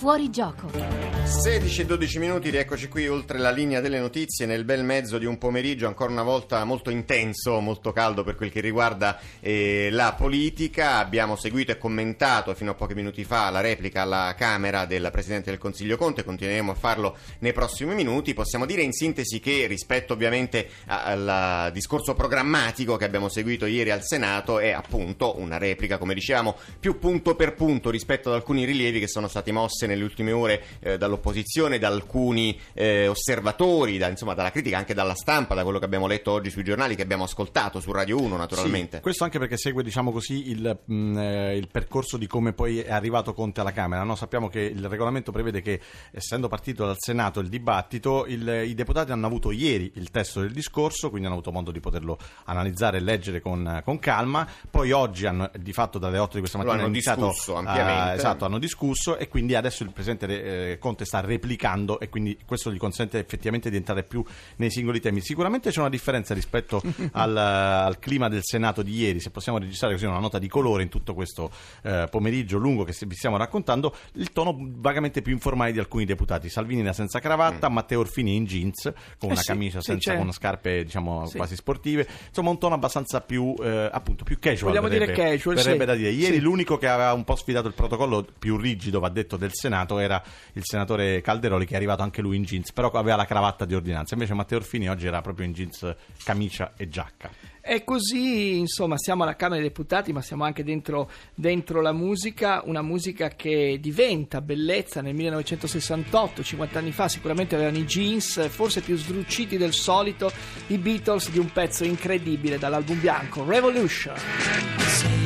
Fuori gioco. 16 e 12 minuti, rieccoci qui oltre la linea delle notizie nel bel mezzo di un pomeriggio ancora una volta molto intenso, molto caldo per quel che riguarda eh, la politica. Abbiamo seguito e commentato fino a pochi minuti fa la replica alla Camera del Presidente del Consiglio Conte, continueremo a farlo nei prossimi minuti. Possiamo dire in sintesi che rispetto ovviamente al discorso programmatico che abbiamo seguito ieri al Senato è appunto una replica, come dicevamo, più punto per punto rispetto ad alcuni rilievi che sono stati mossi nelle ultime ore eh, dall'opposizione da alcuni eh, osservatori, da, insomma dalla critica, anche dalla stampa, da quello che abbiamo letto oggi sui giornali, che abbiamo ascoltato su Radio 1 naturalmente. Sì, questo anche perché segue diciamo così, il, mh, mm, eh, il, percorso di come poi è arrivato Conte alla Camera. No? Sappiamo che il regolamento prevede che essendo partito dal Senato il dibattito, il, i deputati hanno avuto ieri il testo del discorso, quindi hanno avuto modo di poterlo analizzare e leggere con, con calma, poi oggi hanno di fatto dalle 8 di questa mattina hanno iniziato, discusso ampiamente. Uh, esatto, hanno discusso e quindi adesso il Presidente eh, Conte sta replicando e quindi questo gli consente effettivamente di entrare più nei singoli temi. Sicuramente c'è una differenza rispetto al, al, clima del Senato di ieri, se possiamo registrare così una nota di colore in tutto questo eh, pomeriggio lungo che vi stiamo raccontando, il tono vagamente più informale di alcuni deputati. Salvini era senza cravatta, mm. Matteo Orfini in jeans, con eh una sì, camicia sì, senza, con scarpe diciamo sì. quasi sportive, insomma un tono abbastanza più eh, appunto più casual. Vogliamo verrebbe, dire casual, verrebbe da dire. Ieri l'unico che aveva un po' sfidato il protocollo più rigido, va detto, del Senato era il senatore Calderoli che è arrivato anche lui in jeans, però aveva la cravatta di ordinanza. Invece Matteo Orfini oggi era proprio in jeans, camicia e giacca. E così, insomma, siamo alla Camera dei Deputati, ma siamo anche dentro, dentro, la musica, una musica che diventa bellezza nel 1968, 50 anni fa, sicuramente avevano i jeans, forse più sdruciti del solito, i Beatles di un pezzo incredibile dall'album bianco, Revolution.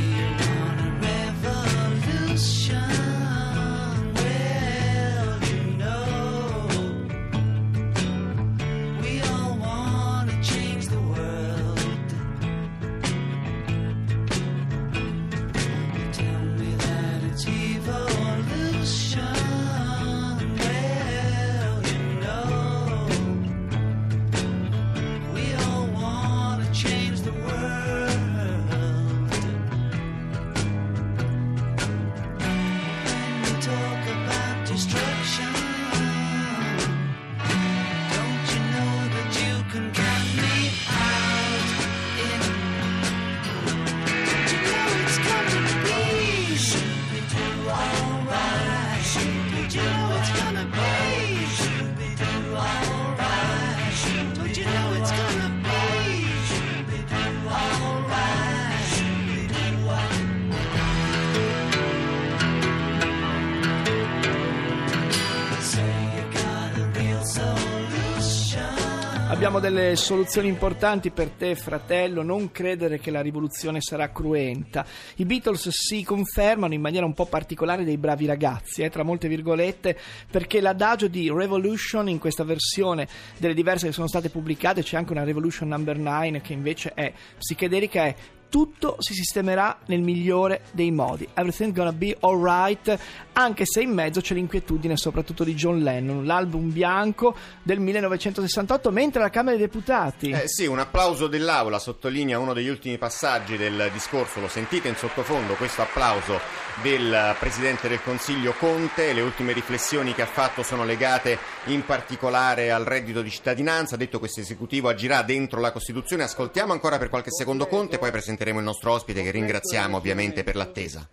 Abbiamo delle soluzioni importanti per te, fratello. Non credere che la rivoluzione sarà cruenta. I Beatles si confermano in maniera un po' particolare dei bravi ragazzi, eh, tra molte virgolette, perché l'adagio di Revolution in questa versione delle diverse che sono state pubblicate, c'è anche una Revolution Number 9 che invece è psichedelica, è tutto si sistemerà nel migliore dei modi. Everything's gonna be alright, anche se in mezzo c'è l'inquietudine soprattutto di John Lennon, l'album bianco del 1968, mentre la Camera dei Deputati... Eh sì, un applauso dell'Aula sottolinea uno degli ultimi passaggi del discorso, lo sentite in sottofondo, questo applauso del Presidente del Consiglio Conte, le ultime riflessioni che ha fatto sono legate in particolare al reddito di cittadinanza, ha detto questo esecutivo agirà dentro la Costituzione, ascoltiamo ancora per qualche secondo Conte, poi presenteremo il nostro ospite che ringraziamo ovviamente per l'attesa.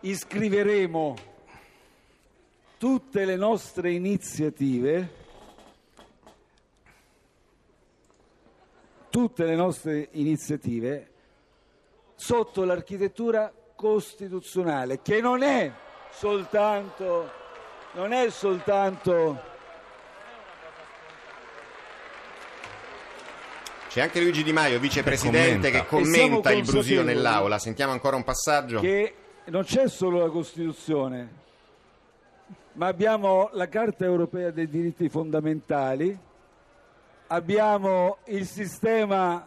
Iscriveremo tutte le nostre iniziative tutte le nostre iniziative sotto l'architettura costituzionale che non è soltanto non è soltanto C'è anche Luigi Di Maio, vicepresidente, che commenta, che commenta il brusio nell'aula. Sentiamo ancora un passaggio. Che non c'è solo la Costituzione, ma abbiamo la Carta europea dei diritti fondamentali, abbiamo il sistema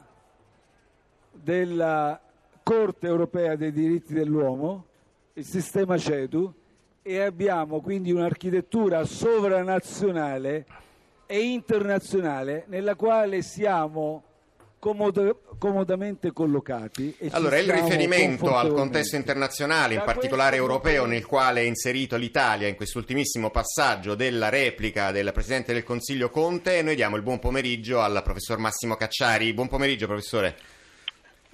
della Corte europea dei diritti dell'uomo, il sistema CEDU, e abbiamo quindi un'architettura sovranazionale e internazionale nella quale siamo comodo- comodamente collocati. e Allora, il riferimento al contesto internazionale, in Da particolare europeo, nel quale è inserito l'Italia in quest'ultimissimo passaggio della replica del Presidente del Consiglio Conte, noi diamo il buon pomeriggio al professor Massimo Cacciari. Buon pomeriggio, professore.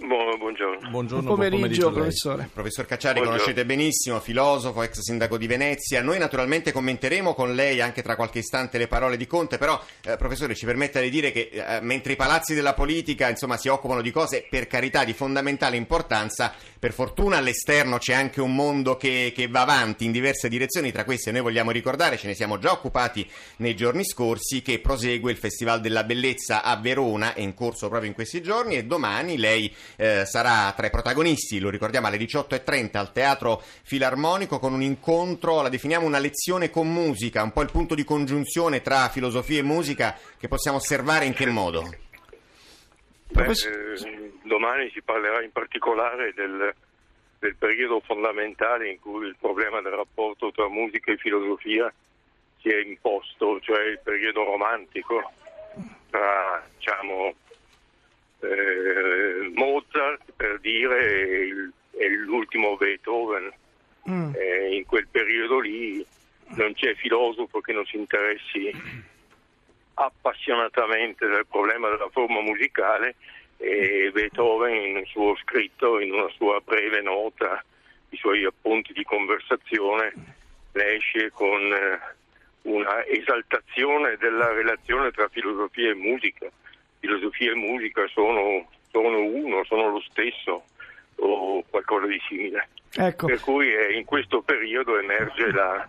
Buon- buongiorno. Buongiorno, Buon pomeriggio, a lei. professore. Professor Cacciari, Buongiorno. conoscete benissimo, filosofo, ex sindaco di Venezia. Noi naturalmente commenteremo con lei anche tra qualche istante le parole di Conte, però, eh, professore, ci permetta di dire che eh, mentre i palazzi della politica insomma, si occupano di cose per carità di fondamentale importanza, per fortuna all'esterno c'è anche un mondo che, che va avanti in diverse direzioni. Tra queste noi vogliamo ricordare, ce ne siamo già occupati nei giorni scorsi, che prosegue il Festival della Bellezza a Verona, è in corso proprio in questi giorni e domani lei eh, sarà tra i protagonisti, lo ricordiamo alle 18.30 al Teatro Filarmonico con un incontro, la definiamo una lezione con musica, un po' il punto di congiunzione tra filosofia e musica che possiamo osservare in che modo? Beh, eh, domani si parlerà in particolare del, del periodo fondamentale in cui il problema del rapporto tra musica e filosofia si è imposto, cioè il periodo romantico tra diciamo, eh, Mozart per dire e l'ultimo Beethoven. Mm. Eh, in quel periodo lì non c'è filosofo che non si interessi appassionatamente del problema della forma musicale e Beethoven in un suo scritto, in una sua breve nota, i suoi appunti di conversazione, ne esce con eh, una esaltazione della relazione tra filosofia e musica. Filosofia e musica sono, sono uno, sono lo stesso o qualcosa di simile. Ecco, Per cui eh, in questo periodo emerge la-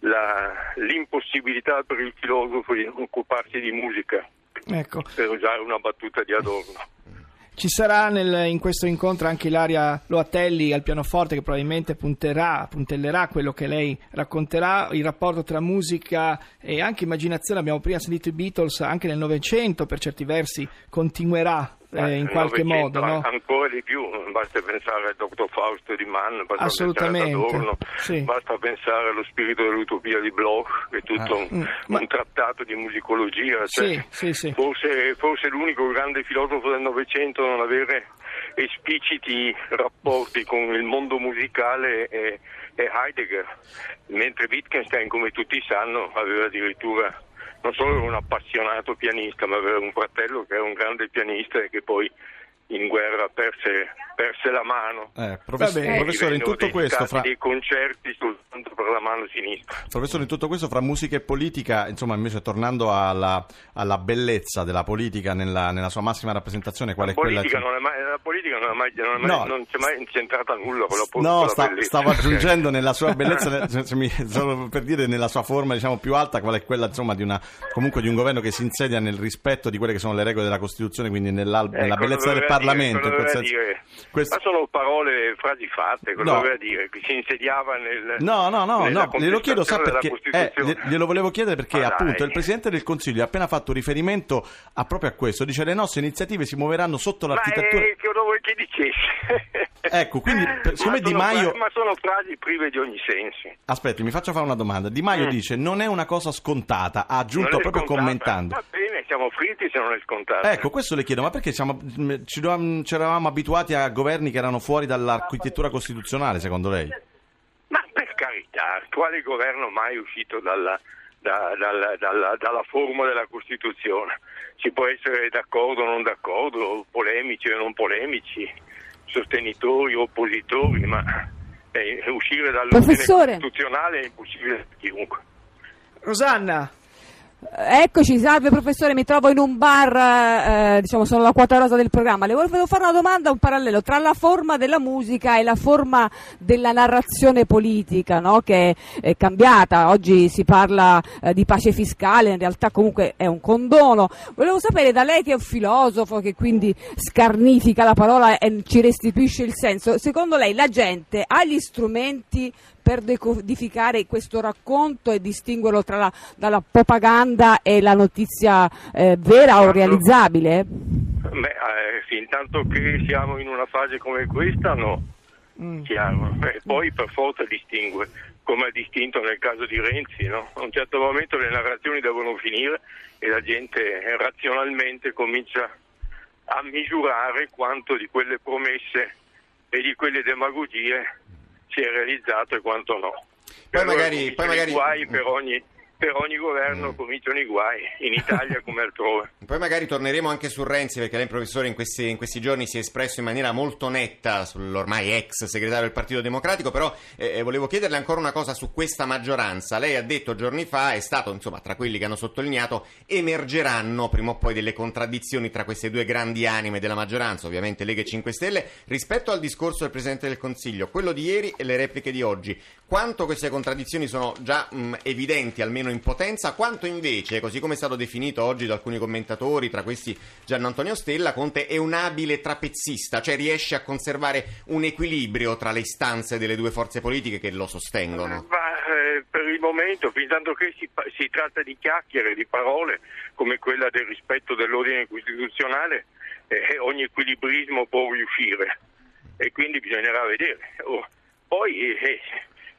la- l'impossibilità per il filosofo di occuparsi di musica, ecco. per usare una battuta di Adorno. Ci sarà nel- in questo incontro anche Ilaria Loatelli al pianoforte che probabilmente punterà, puntellerà quello che lei racconterà, il rapporto tra musica e anche immaginazione. Abbiamo prima sentito i Beatles, anche nel Novecento per certi versi continuerà eh, in Nel qualche modo, no? Ancora di più, basta pensare al Dottor Fausto di Mann, basta pensare ad Adorno, sì. basta pensare allo spirito dell'utopia di Bloch, che è tutto un, Mm, ma- un trattato di musicologia. cioè, Sì, sì, sì. Forse, forse l'unico grande filosofo del Novecento a non avere espliciti rapporti con il mondo musicale è, è Heidegger, mentre Wittgenstein, come tutti sanno, aveva addirittura non solo un appassionato pianista, ma aveva un fratello che era un grande pianista e che poi in guerra perse, perse la mano. Eh, profess- Va bene. professore, in tutto questo, fra, dei concerti soltanto per la mano sinistra. professore, in tutto questo, fra musica e politica, insomma, invece tornando alla, alla bellezza della politica nella, nella sua massima rappresentazione, qual La è quella? politica, non è mai, la politica non, è mai, non, è mai- No. non c'è mai c'entrata nulla con la, con No, la sta- stavo aggiungendo nella sua bellezza, solo per dire nella sua forma diciamo più alta, qual è quella insomma di una comunque di un governo che si insedia nel rispetto di quelle che sono le regole della Costituzione, quindi Eh, nella cosa bellezza del doveva Parlamento. dire? dire? Questo- Ma sono parole, frasi fatte, cosa No. doveva dire? Che si insediava nel... No, no, no, no, glielo chiedo, sa perché? Eh, glielo volevo chiedere perché Ma appunto dai. il Presidente del Consiglio ha appena fatto riferimento a proprio a questo, dice le nostre iniziative si muoveranno sotto Ma l'architettura... eh, che lo vuoi che dicesse? Ecco, quindi, siccome Ma Di Maio- Ma sono frasi prive di ogni senso. Aspetti, mi faccio fare una domanda. Di Maio Mm. dice non è una cosa scontata, ha aggiunto è proprio scontata. commentando. Va bene, siamo fritti se non è scontata. Ecco, questo le chiedo, ma perché siamo- mh, ci, dovevamo- ci eravamo abituati a governi che erano fuori dall'architettura costituzionale, secondo lei? Ma per carità, quale governo mai è uscito dalla, da- dalla- dalla- dalla forma della Costituzione? Si può essere d'accordo o non d'accordo, polemici o non polemici, sostenitori o oppositori, ma eh, uscire dall'ordine Professore. costituzionale è impossibile per chiunque. Rosanna, Eccoci, salve professore, mi trovo in un bar, eh, diciamo sono la quota rosa del programma. Le volevo fare una domanda, un parallelo tra la forma della musica e la forma della narrazione politica, no? che è cambiata. Oggi si parla eh, di pace fiscale, in realtà comunque è un condono. Volevo sapere da lei che è un filosofo, che quindi scarnifica la parola e ci restituisce il senso, secondo lei la gente ha gli strumenti per decodificare questo racconto e distinguerlo tra la, dalla propaganda e la notizia eh, vera o realizzabile? Beh, eh, fin tanto che siamo in una fase come questa, no. Chiaro. E poi per forza distingue, come ha distinto nel caso di Renzi, no? A un certo momento le narrazioni devono finire e la gente eh, razionalmente comincia a misurare quanto di quelle promesse e di quelle demagogie si è realizzato e quanto no. Poi magari- poi magari- guai per ogni, per ogni governo cominciano i guai, in Italia come altrove. Poi magari torneremo anche su Renzi perché lei, professore, in questi, in questi giorni si è espresso in maniera molto netta sull'ormai ex segretario del Partito Democratico, però eh, volevo chiederle ancora una cosa su questa maggioranza. Lei ha detto giorni fa, è stato insomma tra quelli che hanno sottolineato, emergeranno prima o poi delle contraddizioni tra queste due grandi anime della maggioranza, ovviamente Lega e 5 Stelle, rispetto al discorso del Presidente del Consiglio, quello di ieri e le repliche di oggi. Quanto queste contraddizioni sono già mh, evidenti, almeno in potenza, quanto invece, così come è stato definito oggi da alcuni commentatori, tra questi Gianni Antonio Stella, Conte è un abile trapezzista, cioè riesce a conservare un equilibrio tra le istanze delle due forze politiche che lo sostengono. Ma eh, per il momento, fin tanto che si, si tratta di chiacchiere, di parole, come quella del rispetto dell'ordine costituzionale, eh, ogni equilibrismo può riuscire e quindi bisognerà vedere. Oh, poi eh,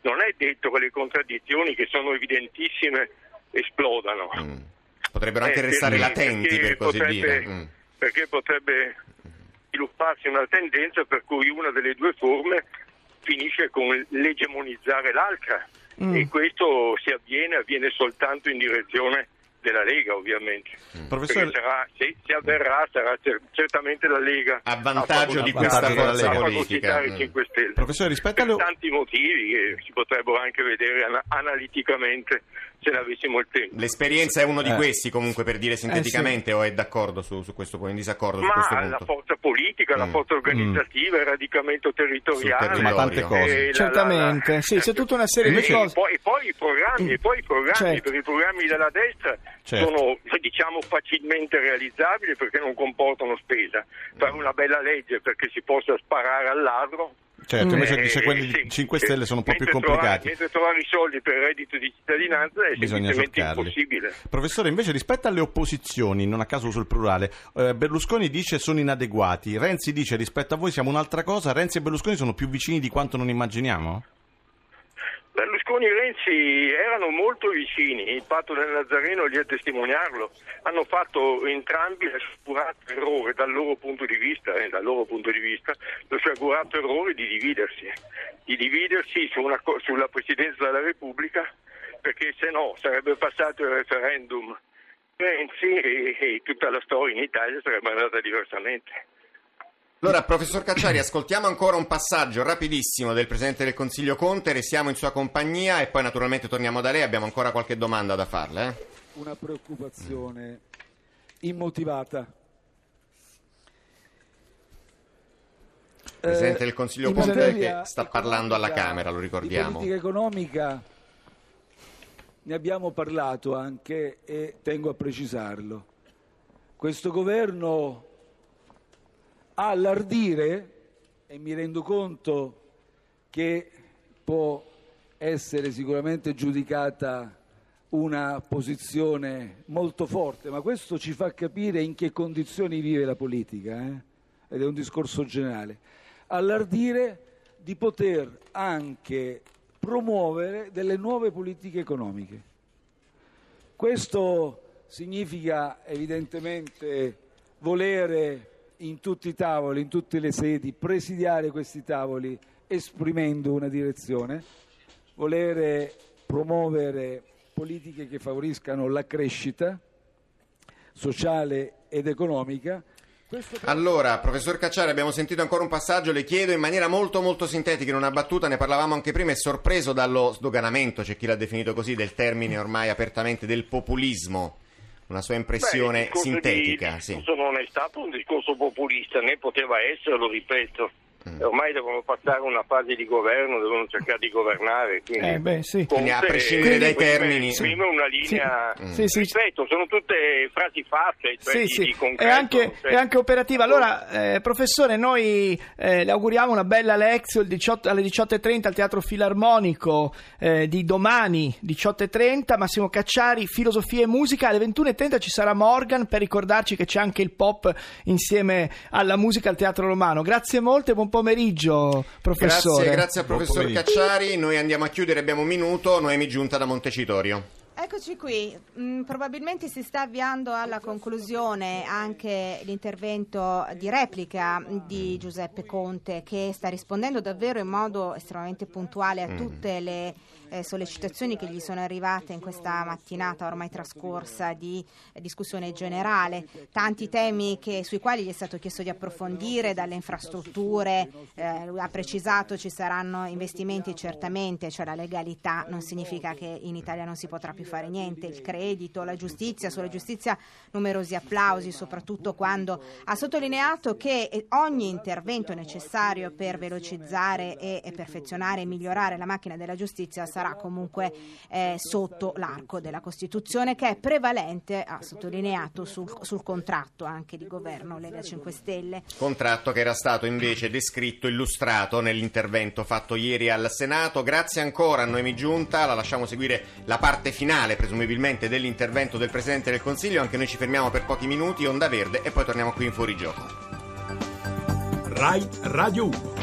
non è detto che le contraddizioni che sono evidentissime esplodano. Mm. Potrebbero anche Eh, restare perché- latenti, perché per così potrebbe- dire. Mm. Perché potrebbe svilupparsi una tendenza per cui una delle due forme finisce con l'egemonizzare l'altra Mm. e questo si avviene, avviene soltanto in direzione della Lega ovviamente. Professore- Perché sarà, se, se avverrà sarà cer- certamente la Lega A vantaggio di questa forza politica. i 5 Stelle. Professore, rispetto per alle... tanti motivi che si potrebbero anche vedere ana- analiticamente se ne avessimo il tempo. L'esperienza è uno di Eh. questi, comunque, per dire sinteticamente, o è d'accordo su, su questo punto, in disaccordo su questo Ma punto? la forza politica, la Mm. forza organizzativa, il radicamento territoriale, Ma tante cose. e la- Certamente, la- la- sì, c'è tutta una serie di e cose. poi, e poi i programmi, e poi i programmi, Certo. perché i programmi della destra Certo. sono diciamo facilmente realizzabili perché non comportano spesa. Fare una bella legge perché si possa sparare al ladro. Certo, invece eh, dice quelli sì, di 5 sì. Stelle sono un po' più Mentre trovare- complicati. mentre trovare i soldi per il reddito di cittadinanza è Bisogna cercarli. impossibile. Professore, invece rispetto alle opposizioni, non a caso uso il plurale, eh, Berlusconi dice sono inadeguati, Renzi dice rispetto a voi siamo un'altra cosa, Renzi e Berlusconi sono più vicini di quanto non immaginiamo? Berlusconi e Renzi erano molto vicini, il patto del Nazareno lì a testimoniarlo, hanno fatto entrambi lo sciagurato errore dal loro punto di vista, eh, dal loro punto di vista, lo sciagurato errore di dividersi, di dividersi su una sulla Presidenza della Repubblica, perché se no sarebbe passato il referendum. Renzi e, e tutta la storia in Italia sarebbe andata diversamente. Allora, professor Cacciari, ascoltiamo ancora un passaggio rapidissimo del Presidente del Consiglio Conte, restiamo in sua compagnia e poi naturalmente torniamo da lei, abbiamo ancora qualche domanda da farle. eh? una preoccupazione immotivata. Presidente Eh, del Consiglio in Conte che sta parlando alla Camera, lo ricordiamo. Di politica economica ne abbiamo parlato anche e tengo a precisarlo. Questo governo ha l'ardire, e mi rendo conto che può essere sicuramente giudicata una posizione molto forte, ma questo ci fa capire in che condizioni vive la politica, eh? ed è un discorso generale. Ha l'ardire di poter anche promuovere delle nuove politiche economiche. Questo significa evidentemente volere in tutti i tavoli, in tutte le sedi, presidiare questi tavoli esprimendo una direzione, volere promuovere politiche che favoriscano la crescita sociale ed economica. Allora, professor Cacciari, abbiamo sentito ancora un passaggio, le chiedo in maniera molto molto sintetica, in una battuta, ne parlavamo anche prima, è sorpreso dallo sdoganamento, c'è chi l'ha definito così, del termine ormai apertamente del populismo. Una sua Beh, impressione discorso sintetica, di, sì. Non è stato un discorso populista, né poteva essere, lo ripeto. Ormai devono passare una fase di governo, devono cercare di governare. Quindi, Eh, beh, sì. Quindi, a prescindere dai termini- esprime una linea. Sì. Sì, sì. Ripeto, sono tutte frasi fatte, cioè Sì, di, sì, di è concreto, anche, cioè- è anche operativa. Allora, eh, professore, noi eh, le auguriamo una bella lezione il 18 alle 18.30 al Teatro Filarmonico eh, di domani, 18.30, Massimo Cacciari, Filosofia e Musica. Alle 21.30 ci sarà Morgan per ricordarci che c'è anche il pop insieme alla musica al Teatro Romano. Grazie molto e buon pomeriggio, professore. Grazie, grazie al Buon professor. Cacciari, noi andiamo a chiudere, abbiamo un minuto, Noemi Giunta da Montecitorio. Ecco Eccoci qui, mm, probabilmente si sta avviando alla conclusione anche l'intervento di replica di Giuseppe Conte che sta rispondendo davvero in modo estremamente puntuale a Mm. tutte le eh, sollecitazioni che gli sono arrivate in questa mattinata ormai trascorsa di eh, discussione generale, tanti temi che- sui quali gli è stato chiesto di approfondire, dalle infrastrutture, eh, ha precisato ci saranno investimenti certamente, cioè la legalità non significa che in Italia non si potrà più fare niente, il credito, la giustizia, sulla giustizia numerosi applausi, soprattutto quando ha sottolineato che eh, ogni intervento necessario per velocizzare e, perfezionare e migliorare la macchina della giustizia sarà comunque eh, sotto l'arco della Costituzione che è prevalente, ha sottolineato, sul, sul contratto anche di governo Lega 5 Stelle. Contratto che era stato invece descritto, illustrato nell'intervento fatto ieri al Senato. Grazie ancora a Noemi Giunta, la lasciamo seguire la parte finale presumibilmente dell'intervento del Presidente del Consiglio, anche noi ci fermiamo per pochi minuti, Onda Verde e poi torniamo qui in fuorigioco. Rai Radio 1.